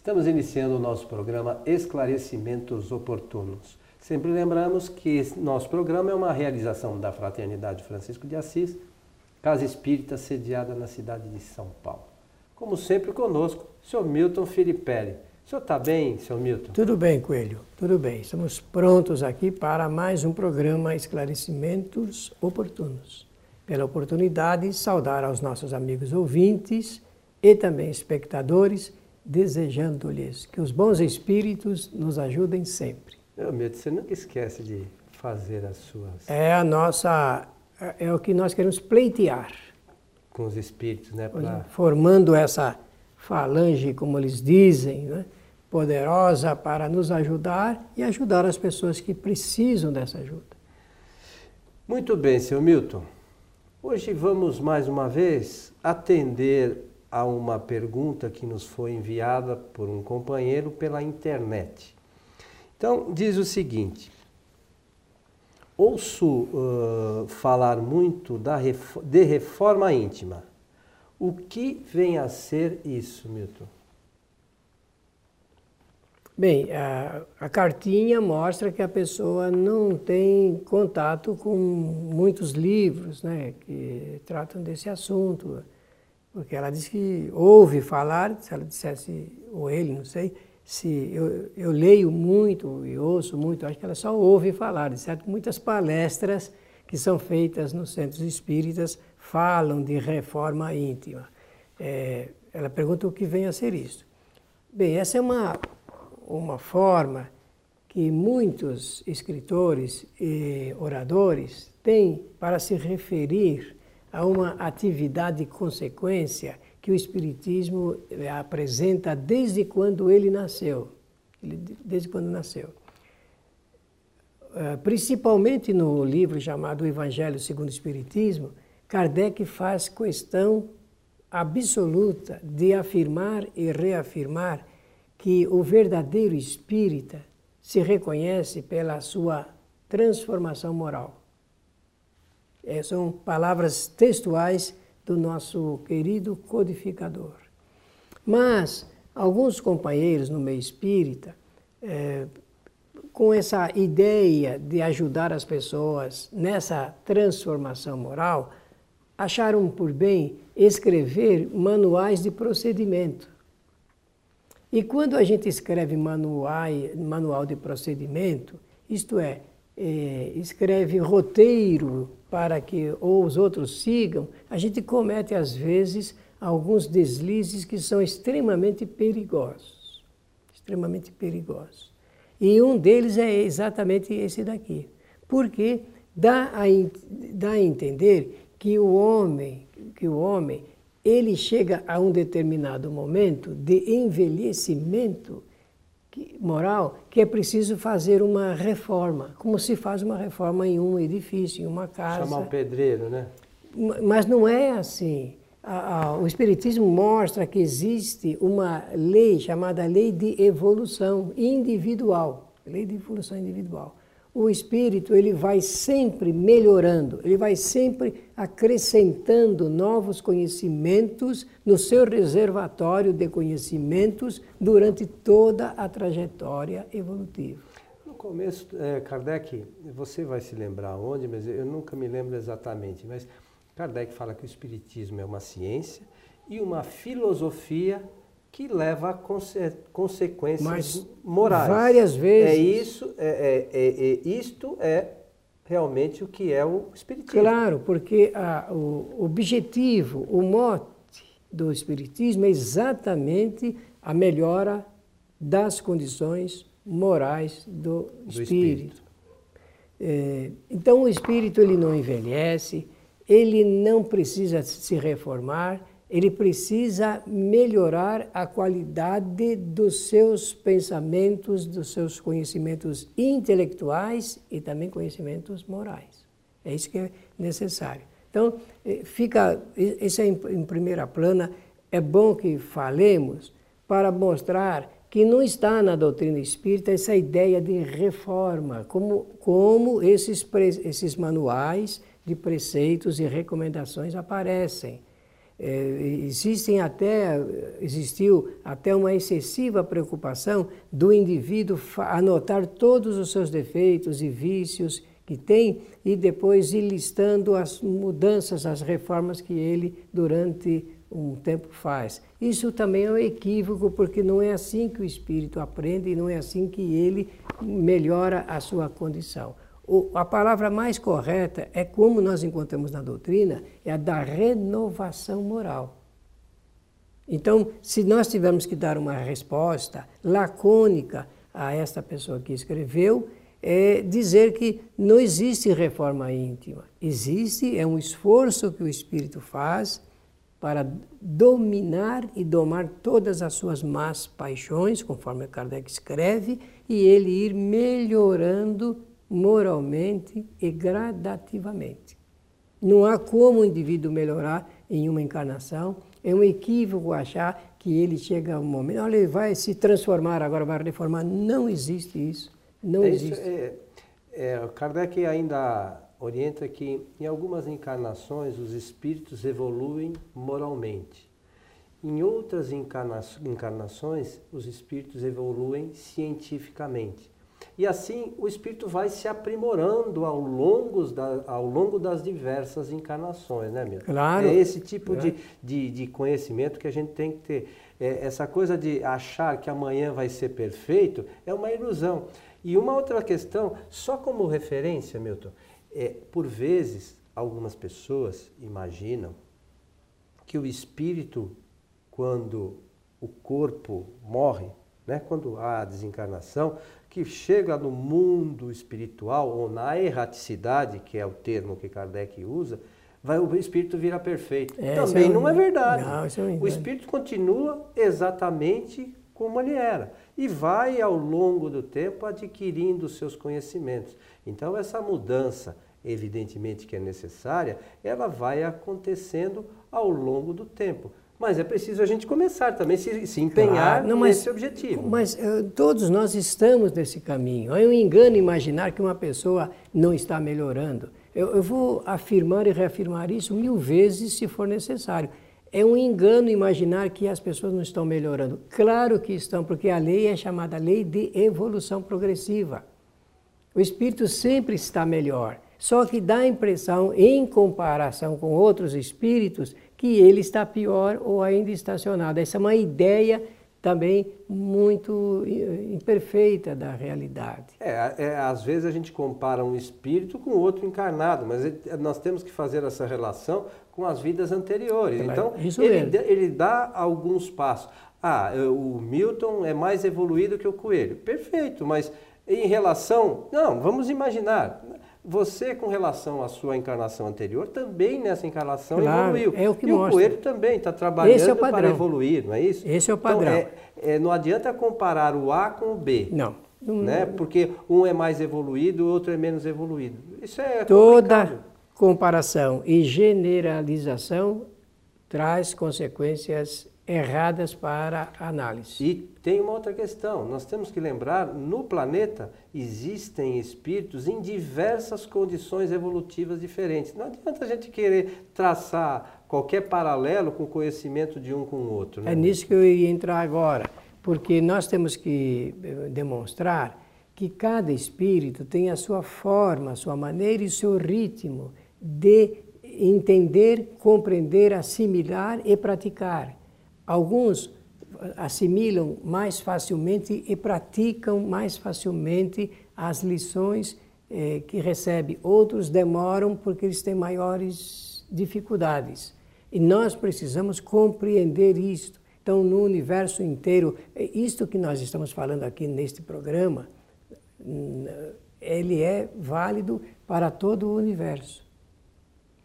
Estamos iniciando o nosso programa Esclarecimentos Oportunos. Sempre lembramos que nosso programa é uma realização da Fraternidade Francisco de Assis, Casa Espírita sediada na cidade de São Paulo. Como sempre conosco, senhor Milton Filipelli. O senhor está bem, senhor Milton? Tudo bem, Coelho, tudo bem. Estamos prontos aqui para mais um programa Esclarecimentos Oportunos. Pela oportunidade, saudar aos nossos amigos ouvintes e também espectadores desejando-lhes que os bons espíritos nos ajudem sempre. Meu medo, você nunca esquece de fazer as suas. É a nossa. É o que nós queremos pleitear. Com os espíritos, né? Pra... Formando essa falange, como eles dizem, né? poderosa para nos ajudar e ajudar as pessoas que precisam dessa ajuda. Muito bem, seu Milton. Hoje vamos mais uma vez atender a uma pergunta que nos foi enviada por um companheiro pela internet. Então, diz o seguinte: ouço uh, falar muito da de reforma íntima. O que vem a ser isso, Milton? Bem, a, a, cartinha mostra que a pessoa não tem contato com muitos livros né, que tratam desse assunto. Porque ela disse que ouve falar, se ela dissesse, ou ele, não sei, se eu, eu leio muito e ouço muito, acho que ela só ouve falar, certo? Muitas palestras que são feitas nos centros espíritas falam de reforma íntima. É, ela pergunta o que vem a ser isso. Bem, essa é uma, uma forma que muitos escritores e oradores têm para se referir a uma atividade consequência que o Espiritismo eh, apresenta desde quando ele nasceu. Desde quando nasceu. Eh, principalmente no livro chamado Evangelho segundo o Espiritismo, Kardec faz questão absoluta de afirmar e reafirmar que o verdadeiro espírita se reconhece pela sua transformação moral. É, são palavras textuais do nosso querido codificador. Mas alguns companheiros no meio espírita, é, com essa ideia de ajudar as pessoas nessa transformação moral, acharam por bem escrever manuais de procedimento. E quando a gente escreve manual, manual de procedimento, isto é, é escreve roteiro para que ou os outros sigam, a gente comete às vezes alguns deslizes que são extremamente perigosos. Extremamente perigosos. E um deles é exatamente esse daqui. Porque dá a, dá a entender que o homem, que o homem, ele chega a um determinado momento de envelhecimento moral que é preciso fazer uma reforma, como se faz uma reforma em um edifício, em uma casa. Chamar o pedreiro, né? Mas não é assim. O Espiritismo mostra que existe uma lei chamada lei de evolução individual. Lei de evolução individual o espírito ele vai sempre melhorando, ele vai sempre acrescentando novos conhecimentos no seu reservatório de conhecimentos durante toda a trajetória evolutiva. No começo, é, Kardec, você vai se lembrar onde, mas eu nunca me lembro exatamente, mas Kardec fala que o espiritismo é uma ciência e uma filosofia que leva a conse consequências Mas morais. Várias vezes. É isso, é, é, é, é, isto é realmente o que é o Espiritismo. Claro, porque a, o objetivo, o mote do Espiritismo é exatamente a melhora das condições morais do, do espírito. espírito. É, então o espírito ele não envelhece, ele não precisa se reformar, ele precisa melhorar a qualidade dos seus pensamentos, dos seus conhecimentos intelectuais e também conhecimentos morais. É isso que é necessário. Então, eh, fica, isso é em primeira plana, é bom que falemos para mostrar que não está na doutrina espírita essa ideia de reforma, como, como esses, esses manuais de preceitos e recomendações aparecem É, existem até, existiu até uma excessiva preocupação do indivíduo anotar todos os seus defeitos e vícios que tem e depois ir listando as mudanças, as reformas que ele durante um tempo faz. Isso também é um equívoco, porque não é assim que o espírito aprende e não é assim que ele melhora a sua condição. A palavra mais correta é como nós encontramos na doutrina, é a da renovação moral. Então, se nós tivermos que dar uma resposta lacônica a esta pessoa que escreveu, é dizer que não existe reforma íntima. Existe, é um esforço que o espírito faz para dominar e domar todas as suas más paixões, conforme Kardec escreve, e ele ir melhorando moralmente e gradativamente. Não há como o indivíduo melhorar em uma encarnação. É um equívoco achar que ele chega a um momento, olha, ele vai se transformar, agora vai reformar. Não existe isso. Não é existe. Isso, é, é, Kardec ainda orienta que em algumas encarnações os espíritos evoluem moralmente. Em outras encarna encarnações, os espíritos evoluem cientificamente. E assim o espírito vai se aprimorando ao longo, da, ao longo das diversas encarnações, né, Milton? Claro. É esse tipo de, de, de, conhecimento que a gente tem que ter. É, essa coisa de achar que amanhã vai ser perfeito é uma ilusão. E uma outra questão, só como referência, Milton, é, por vezes algumas pessoas imaginam que o espírito, quando o corpo morre, né, quando há a desencarnação, que chega no mundo espiritual ou na erraticidade, que é o termo que Kardec usa, vai o espírito vira perfeito. É, Também é um... não é verdade. Não, é um o espírito continua exatamente como ele era e vai ao longo do tempo adquirindo seus conhecimentos. Então essa mudança, evidentemente que é necessária, ela vai acontecendo ao longo do tempo. Mas é preciso a gente começar também, se, se empenhar claro, não, mas, nesse objetivo. Mas uh, todos nós estamos nesse caminho. É um engano imaginar que uma pessoa não está melhorando. Eu, eu vou afirmar e reafirmar isso mil vezes se for necessário. É um engano imaginar que as pessoas não estão melhorando. Claro que estão, porque a lei é chamada lei de evolução progressiva. O espírito sempre está melhor. Só que dá a impressão, em comparação com outros espíritos, que ele está pior ou ainda estacionado. Essa é uma ideia também muito imperfeita da realidade. É, é, às vezes a gente compara um espírito com outro encarnado, mas ele, nós temos que fazer essa relação com as vidas anteriores. Então, ele, ele dá alguns passos. Ah, o Milton é mais evoluído que o Coelho. Perfeito, mas em relação. Não, vamos imaginar. Você, com relação à sua encarnação anterior, também nessa encarnação claro, evoluiu. É o que e mostra. o coelho também está trabalhando é para evoluir, não é isso? Esse é o então, padrão. Então, é, é, não adianta comparar o A com o B. Não. Né? Porque um é mais evoluído, o outro é menos evoluído. Isso é Toda complicado. comparação e generalização traz consequências erradas para a análise. E tem uma outra questão, nós temos que lembrar, no planeta existem espíritos em diversas condições evolutivas diferentes. Não adianta a gente querer traçar qualquer paralelo com o conhecimento de um com o outro. Né? É nisso que eu ia entrar agora, porque nós temos que eh, demonstrar que cada espírito tem a sua forma, a sua maneira e o seu ritmo de entender, compreender, assimilar e praticar. Alguns assimilam mais facilmente e praticam mais facilmente as lições eh, que recebem. Outros demoram porque eles têm maiores dificuldades. E nós precisamos compreender isto. Então, no universo inteiro, é isto que nós estamos falando aqui neste programa, ele é válido para todo o universo.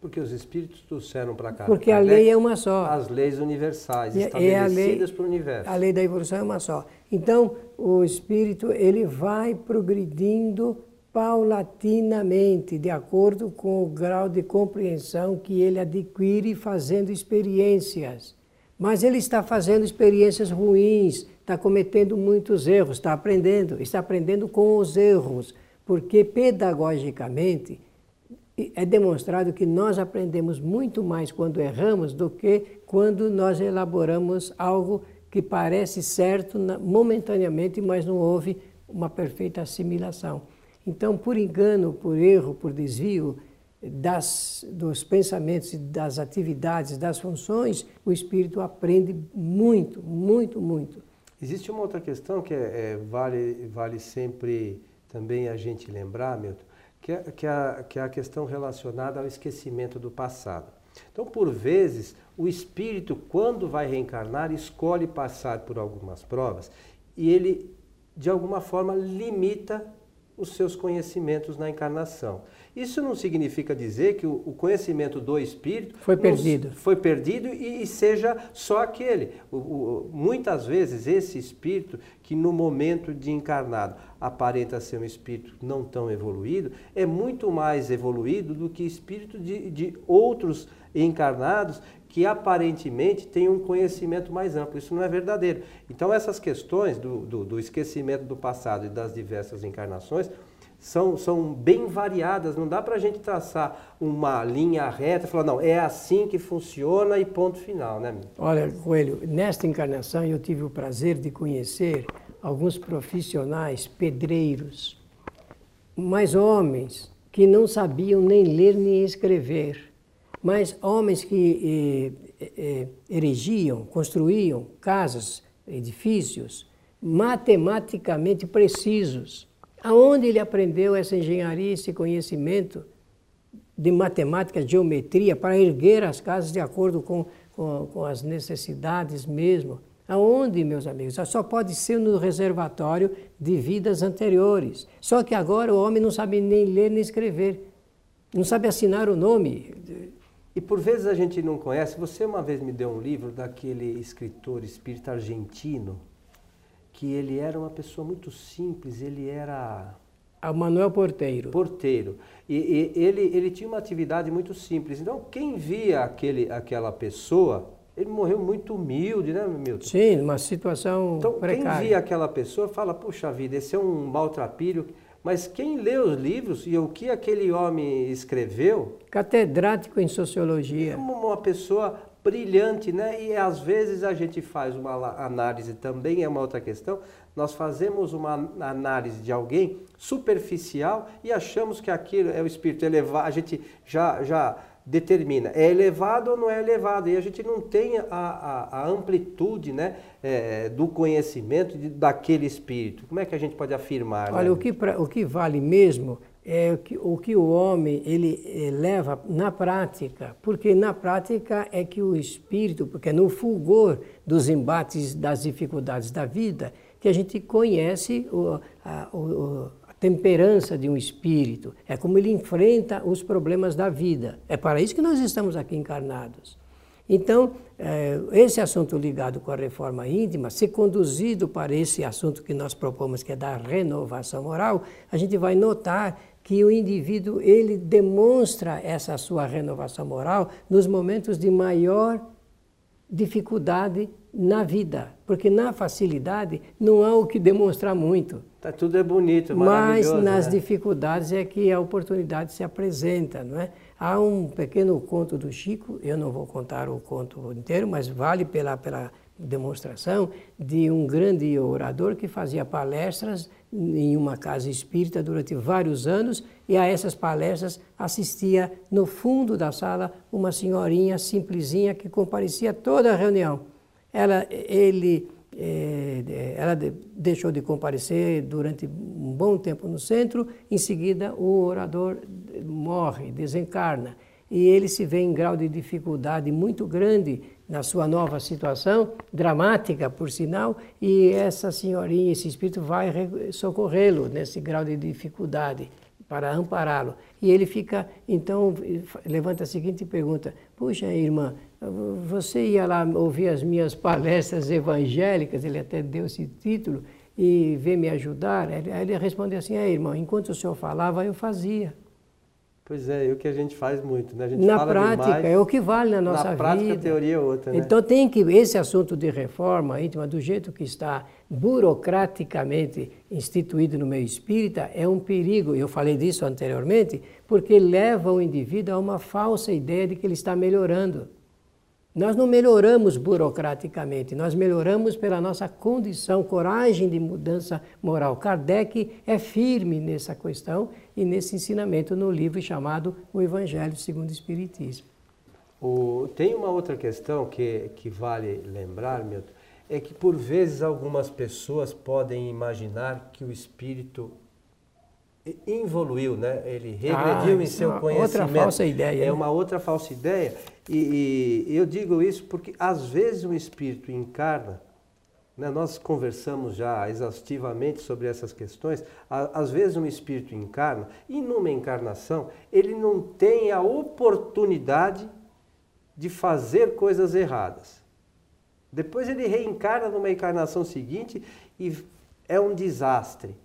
Porque os espíritos trouxeram para cá. Porque a lei é uma só. As leis universais, é, estabelecidas é para o universo. A lei da evolução é uma só. Então, o espírito ele vai progredindo paulatinamente, de acordo com o grau de compreensão que ele adquire fazendo experiências. Mas ele está fazendo experiências ruins, está cometendo muitos erros, está aprendendo, está aprendendo com os erros, porque pedagogicamente é demonstrado que nós aprendemos muito mais quando erramos do que quando nós elaboramos algo que parece certo momentaneamente, mas não houve uma perfeita assimilação. Então, por engano, por erro, por desvio das, dos pensamentos, das atividades, das funções, o espírito aprende muito, muito, muito. Existe uma outra questão que é, é, vale, vale sempre também a gente lembrar, Milton, que é, que, é, que é a questão relacionada ao esquecimento do passado. Então, por vezes, o espírito, quando vai reencarnar, escolhe passar por algumas provas e ele, de alguma forma, limita os seus conhecimentos na encarnação. Isso não significa dizer que o conhecimento do espírito foi perdido, foi perdido e, seja só aquele. O, o, muitas vezes esse espírito que no momento de encarnado aparenta ser um espírito não tão evoluído, é muito mais evoluído do que espírito de, de outros encarnados que aparentemente têm um conhecimento mais amplo. Isso não é verdadeiro. Então essas questões do, do, do esquecimento do passado e das diversas encarnações são, são bem variadas, não dá para a gente traçar uma linha reta e falar, não, é assim que funciona e ponto final, né? Olha, Coelho, nesta encarnação eu tive o prazer de conhecer alguns profissionais, pedreiros, mas homens que não sabiam nem ler nem escrever, mas homens que eh, eh, erigiam, construíam casas, edifícios, matematicamente precisos Aonde ele aprendeu essa engenharia, esse conhecimento de matemática, geometria, para erguer as casas de acordo com, com, com as necessidades mesmo? Aonde, meus amigos? Só pode ser no reservatório de vidas anteriores. Só que agora o homem não sabe nem ler nem escrever, não sabe assinar o nome. E por vezes a gente não conhece. Você uma vez me deu um livro daquele escritor espírita argentino, que ele era uma pessoa muito simples, ele era... A Manuel Porteiro. Porteiro. E, e, ele, ele tinha uma atividade muito simples. Então, quem via aquele, aquela pessoa, ele morreu muito humilde, né, Milton? Sim, uma situação então, precária. quem via aquela pessoa fala, puxa vida, esse é um maltrapilho. Mas quem lê os livros e o que aquele homem escreveu... Catedrático em Sociologia. É uma pessoa brilhante, né? E às vezes a gente faz uma análise também é uma outra questão. Nós fazemos uma análise de alguém superficial e achamos que aquilo é o espírito elevado. A gente já já determina é elevado ou não é elevado e a gente não tem a, a, a amplitude né, é, do conhecimento de, daquele espírito. Como é que a gente pode afirmar? Olha, né? o, que pra, o que vale mesmo é o que, o que o homem ele leva na prática, porque na prática é que o espírito, porque é no fulgor dos embates, das dificuldades da vida, que a gente conhece o, a, o, temperança de um espírito, é como ele enfrenta os problemas da vida. É para isso que nós estamos aqui encarnados. Então, eh, esse assunto ligado com a reforma íntima, se conduzido para esse assunto que nós propomos, que é da renovação moral, a gente vai notar que o indivíduo ele demonstra essa sua renovação moral nos momentos de maior dificuldade na vida, porque na facilidade não há o que demonstrar muito. Tá tudo é bonito, mas nas né? dificuldades é que a oportunidade se apresenta, não é? Há um pequeno conto do Chico, eu não vou contar o conto inteiro, mas vale pela pela demonstração de um grande orador que fazia palestras em uma casa espírita durante vários anos e a essas palestras assistia no fundo da sala uma senhorinha simplesinha que comparecia toda a reunião. Ela, ele, eh, ela deixou de comparecer durante um bom tempo no centro, em seguida o orador morre, desencarna e ele se vê em grau de dificuldade muito grande na sua nova situação, dramática por sinal, e essa senhorinha, esse espírito vai socorrê-lo nesse grau de dificuldade para ampará-lo. E ele fica, então, levanta a seguinte pergunta: Puxa, irmã, você ia lá ouvir as minhas palestras evangélicas, ele até deu esse título, e veio me ajudar? Aí ele respondeu assim: É, irmão, enquanto o senhor falava, eu fazia. Pois é, é o que a gente faz muito, né? A gente na fala prática, demais, é o que vale na nossa na vida. prática, a teoria é outra, né? Então tem que, esse assunto de reforma íntima, do jeito que está burocraticamente instituído no meio espírita, é um perigo, eu falei disso anteriormente, porque leva o indivíduo a uma falsa ideia de que ele está melhorando. Nós não melhoramos burocraticamente, nós melhoramos pela nossa condição, coragem de mudança moral. Kardec é firme nessa questão e nesse ensinamento no livro chamado O Evangelho segundo o Espiritismo. O, tem uma outra questão que, que vale lembrar, Milton, é que por vezes algumas pessoas podem imaginar que o espírito evoluiu, né? Ele regrediu ah, em seu é conhecimento. Outra falsa ideia. É né? uma outra falsa ideia. E, e, eu digo isso porque às vezes o espírito encarna. Né? Nós conversamos já exaustivamente sobre essas questões. Às vezes um espírito encarna e numa encarnação ele não tem a oportunidade de fazer coisas erradas. Depois ele reencarna numa encarnação seguinte e é um desastre.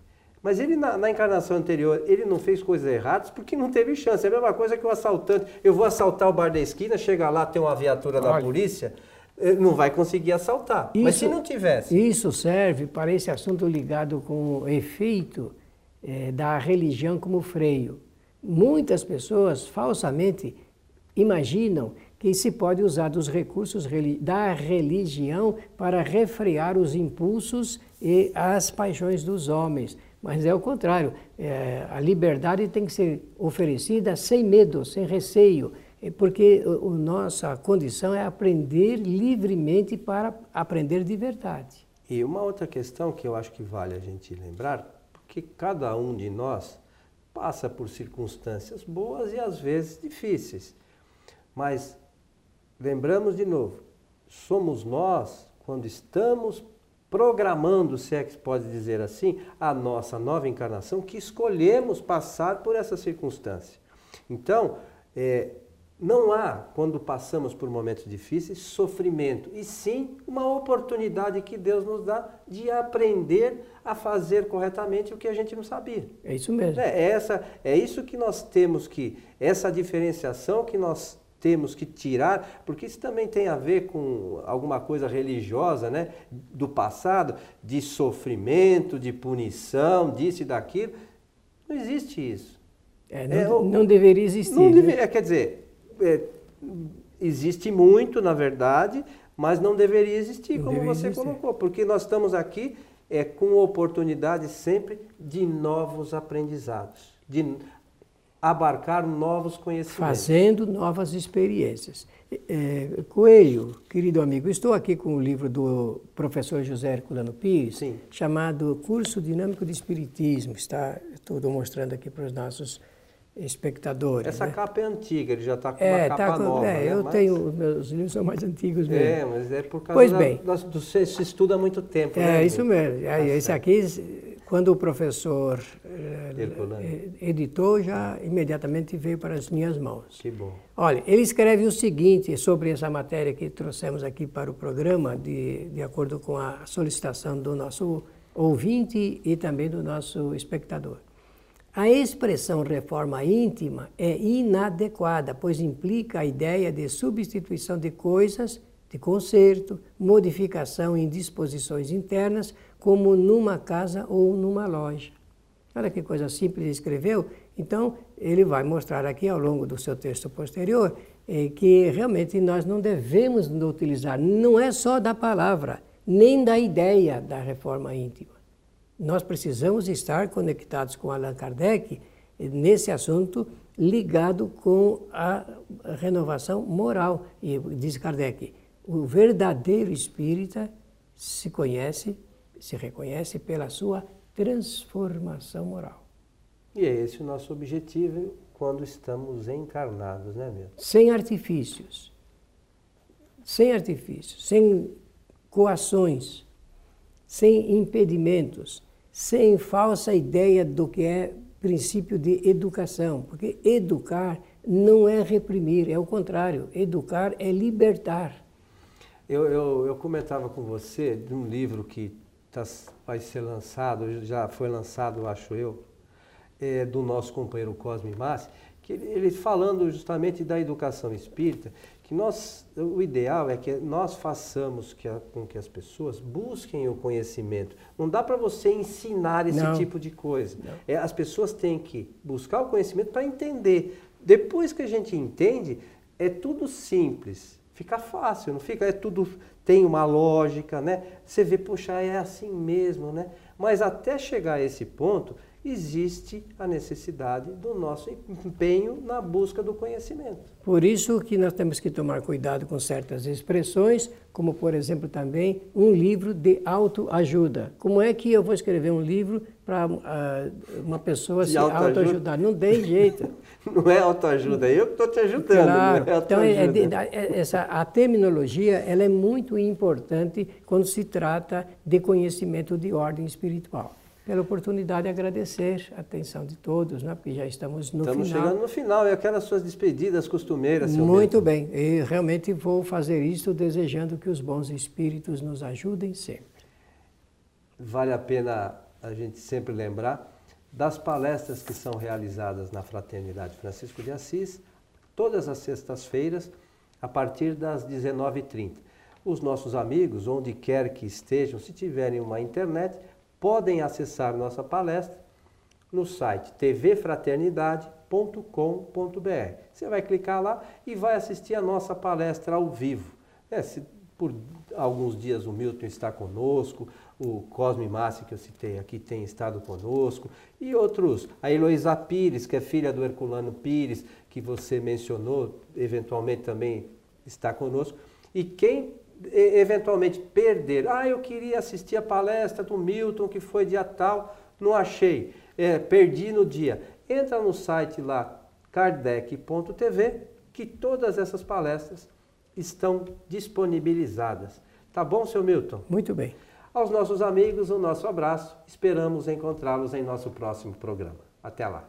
Mas ele, na, na, encarnação anterior, ele não fez coisas erradas porque não teve chance. É a mesma coisa que o assaltante. Eu vou assaltar o bar da esquina, chega lá, tem uma viatura da polícia, não vai conseguir assaltar. Isso, Mas se não tivesse. Isso serve para esse assunto ligado com o efeito é, da religião como freio. Muitas pessoas falsamente imaginam que se pode usar dos recursos da religião para refrear os impulsos e as paixões dos homens. Mas é o contrário. É, a liberdade tem que ser oferecida sem medo, sem receio, é porque a nossa condição é aprender livremente para aprender de verdade. E uma outra questão que eu acho que vale a gente lembrar, porque cada um de nós passa por circunstâncias boas e às vezes difíceis. Mas lembramos de novo, somos nós, quando estamos programando, se é que pode dizer assim, a nossa nova encarnação, que escolhemos passar por essa circunstância. Então, é, não há, quando passamos por momentos difíceis, sofrimento, e sim uma oportunidade que Deus nos dá de aprender a fazer corretamente o que a gente não sabia. É isso mesmo. É, essa, é isso que nós temos que, essa diferenciação que nós temos que tirar, porque isso também tem a ver com alguma coisa religiosa, né? Do passado, de sofrimento, de punição, disso e daquilo. Não existe isso. É, não, é, não, deveria existir. Não deveria, né? quer dizer, é, existe muito, na verdade, mas não deveria existir, não como deveria você existir. colocou, porque nós estamos aqui é, com oportunidade sempre de novos aprendizados, de abarcar novos conhecimentos. Fazendo novas experiências. É, Coelho, querido amigo, estou aqui com o livro do professor José Herculano Pires, Sim. chamado Curso Dinâmico de Espiritismo. Está, estou mostrando aqui para os nossos espectadores. Essa né? capa é antiga, ele já está com é, uma tá capa com, nova. É, né? eu mas... tenho, meus livros são mais antigos mesmo. É, mas é por causa pois da, bem. Da, do, você estuda há muito tempo. É, né, isso mesmo. Tá esse aqui quando o professor eh, editou, já imediatamente veio para as minhas mãos. Que bom. Olha, ele escreve o seguinte sobre essa matéria que trouxemos aqui para o programa, de, de acordo com a solicitação do nosso ouvinte e também do nosso espectador. A expressão reforma íntima é inadequada, pois implica a ideia de substituição de coisas, de conserto, modificação em disposições internas como numa casa ou numa loja. Olha que coisa simples ele escreveu. Então, ele vai mostrar aqui ao longo do seu texto posterior eh, que realmente nós não devemos utilizar, não é só da palavra, nem da ideia da reforma íntima. Nós precisamos estar conectados com Allan Kardec nesse assunto ligado com a renovação moral. E diz Kardec, o verdadeiro espírita se conhece se reconhece pela sua transformação moral. E é esse o nosso objetivo quando estamos encarnados, né, mesmo? Sem artifícios. Sem artifícios, sem coações, sem impedimentos, sem falsa ideia do que é princípio de educação, porque educar não é reprimir, é o contrário, educar é libertar. Eu, eu, eu comentava com você de um livro que tá, vai ser lançado, já foi lançado, acho eu, é, do nosso companheiro Cosme Massi, que ele, ele falando justamente da educação espírita, que nós, o ideal é que nós façamos que a, com que as pessoas busquem o conhecimento. Não dá para você ensinar esse Não. tipo de coisa. É, as pessoas têm que buscar o conhecimento para entender. Depois que a gente entende, é tudo simples. Fica fácil, não fica? É tudo tem uma lógica, né? Você vê, puxa, é assim mesmo, né? Mas até chegar a esse ponto, existe a necessidade do nosso empenho na busca do conhecimento. Por isso que nós temos que tomar cuidado com certas expressões, como por exemplo também um livro de autoajuda. Como é que eu vou escrever um livro para uh, uma pessoa de se autoajudar? Não tem jeito. não é autoajuda, eu que estou te ajudando. Claro. É então, é, é, essa, a terminologia ela é muito importante quando se trata de conhecimento de ordem espiritual pela oportunidade de agradecer a atenção de todos, né? porque já estamos no estamos final. Estamos chegando no final, e aquelas suas despedidas costumeiras, Muito bem, e realmente vou fazer isso desejando que os bons espíritos nos ajudem sempre. Vale a pena a gente sempre lembrar das palestras que são realizadas na Fraternidade Francisco de Assis, todas as sextas-feiras, a partir das 19h30. Os nossos amigos, onde quer que estejam, se tiverem uma internet, podem acessar nossa palestra no site tvfraternidade.com.br. Você vai clicar lá e vai assistir a nossa palestra ao vivo. É, se por alguns dias o Milton está conosco, o Cosme Massi, que eu citei aqui, tem estado conosco, e outros. A Heloísa Pires, que é filha do Herculano Pires, que você mencionou, eventualmente também está conosco. E quem eventualmente perder. Ah, eu queria assistir a palestra do Milton que foi dia tal, não achei, é, perdi no dia. Entra no site lá kardec.tv que todas essas palestras estão disponibilizadas. Tá bom, seu Milton? Muito bem. Aos nossos amigos, o nosso abraço. Esperamos encontrá-los em nosso próximo programa. Até lá.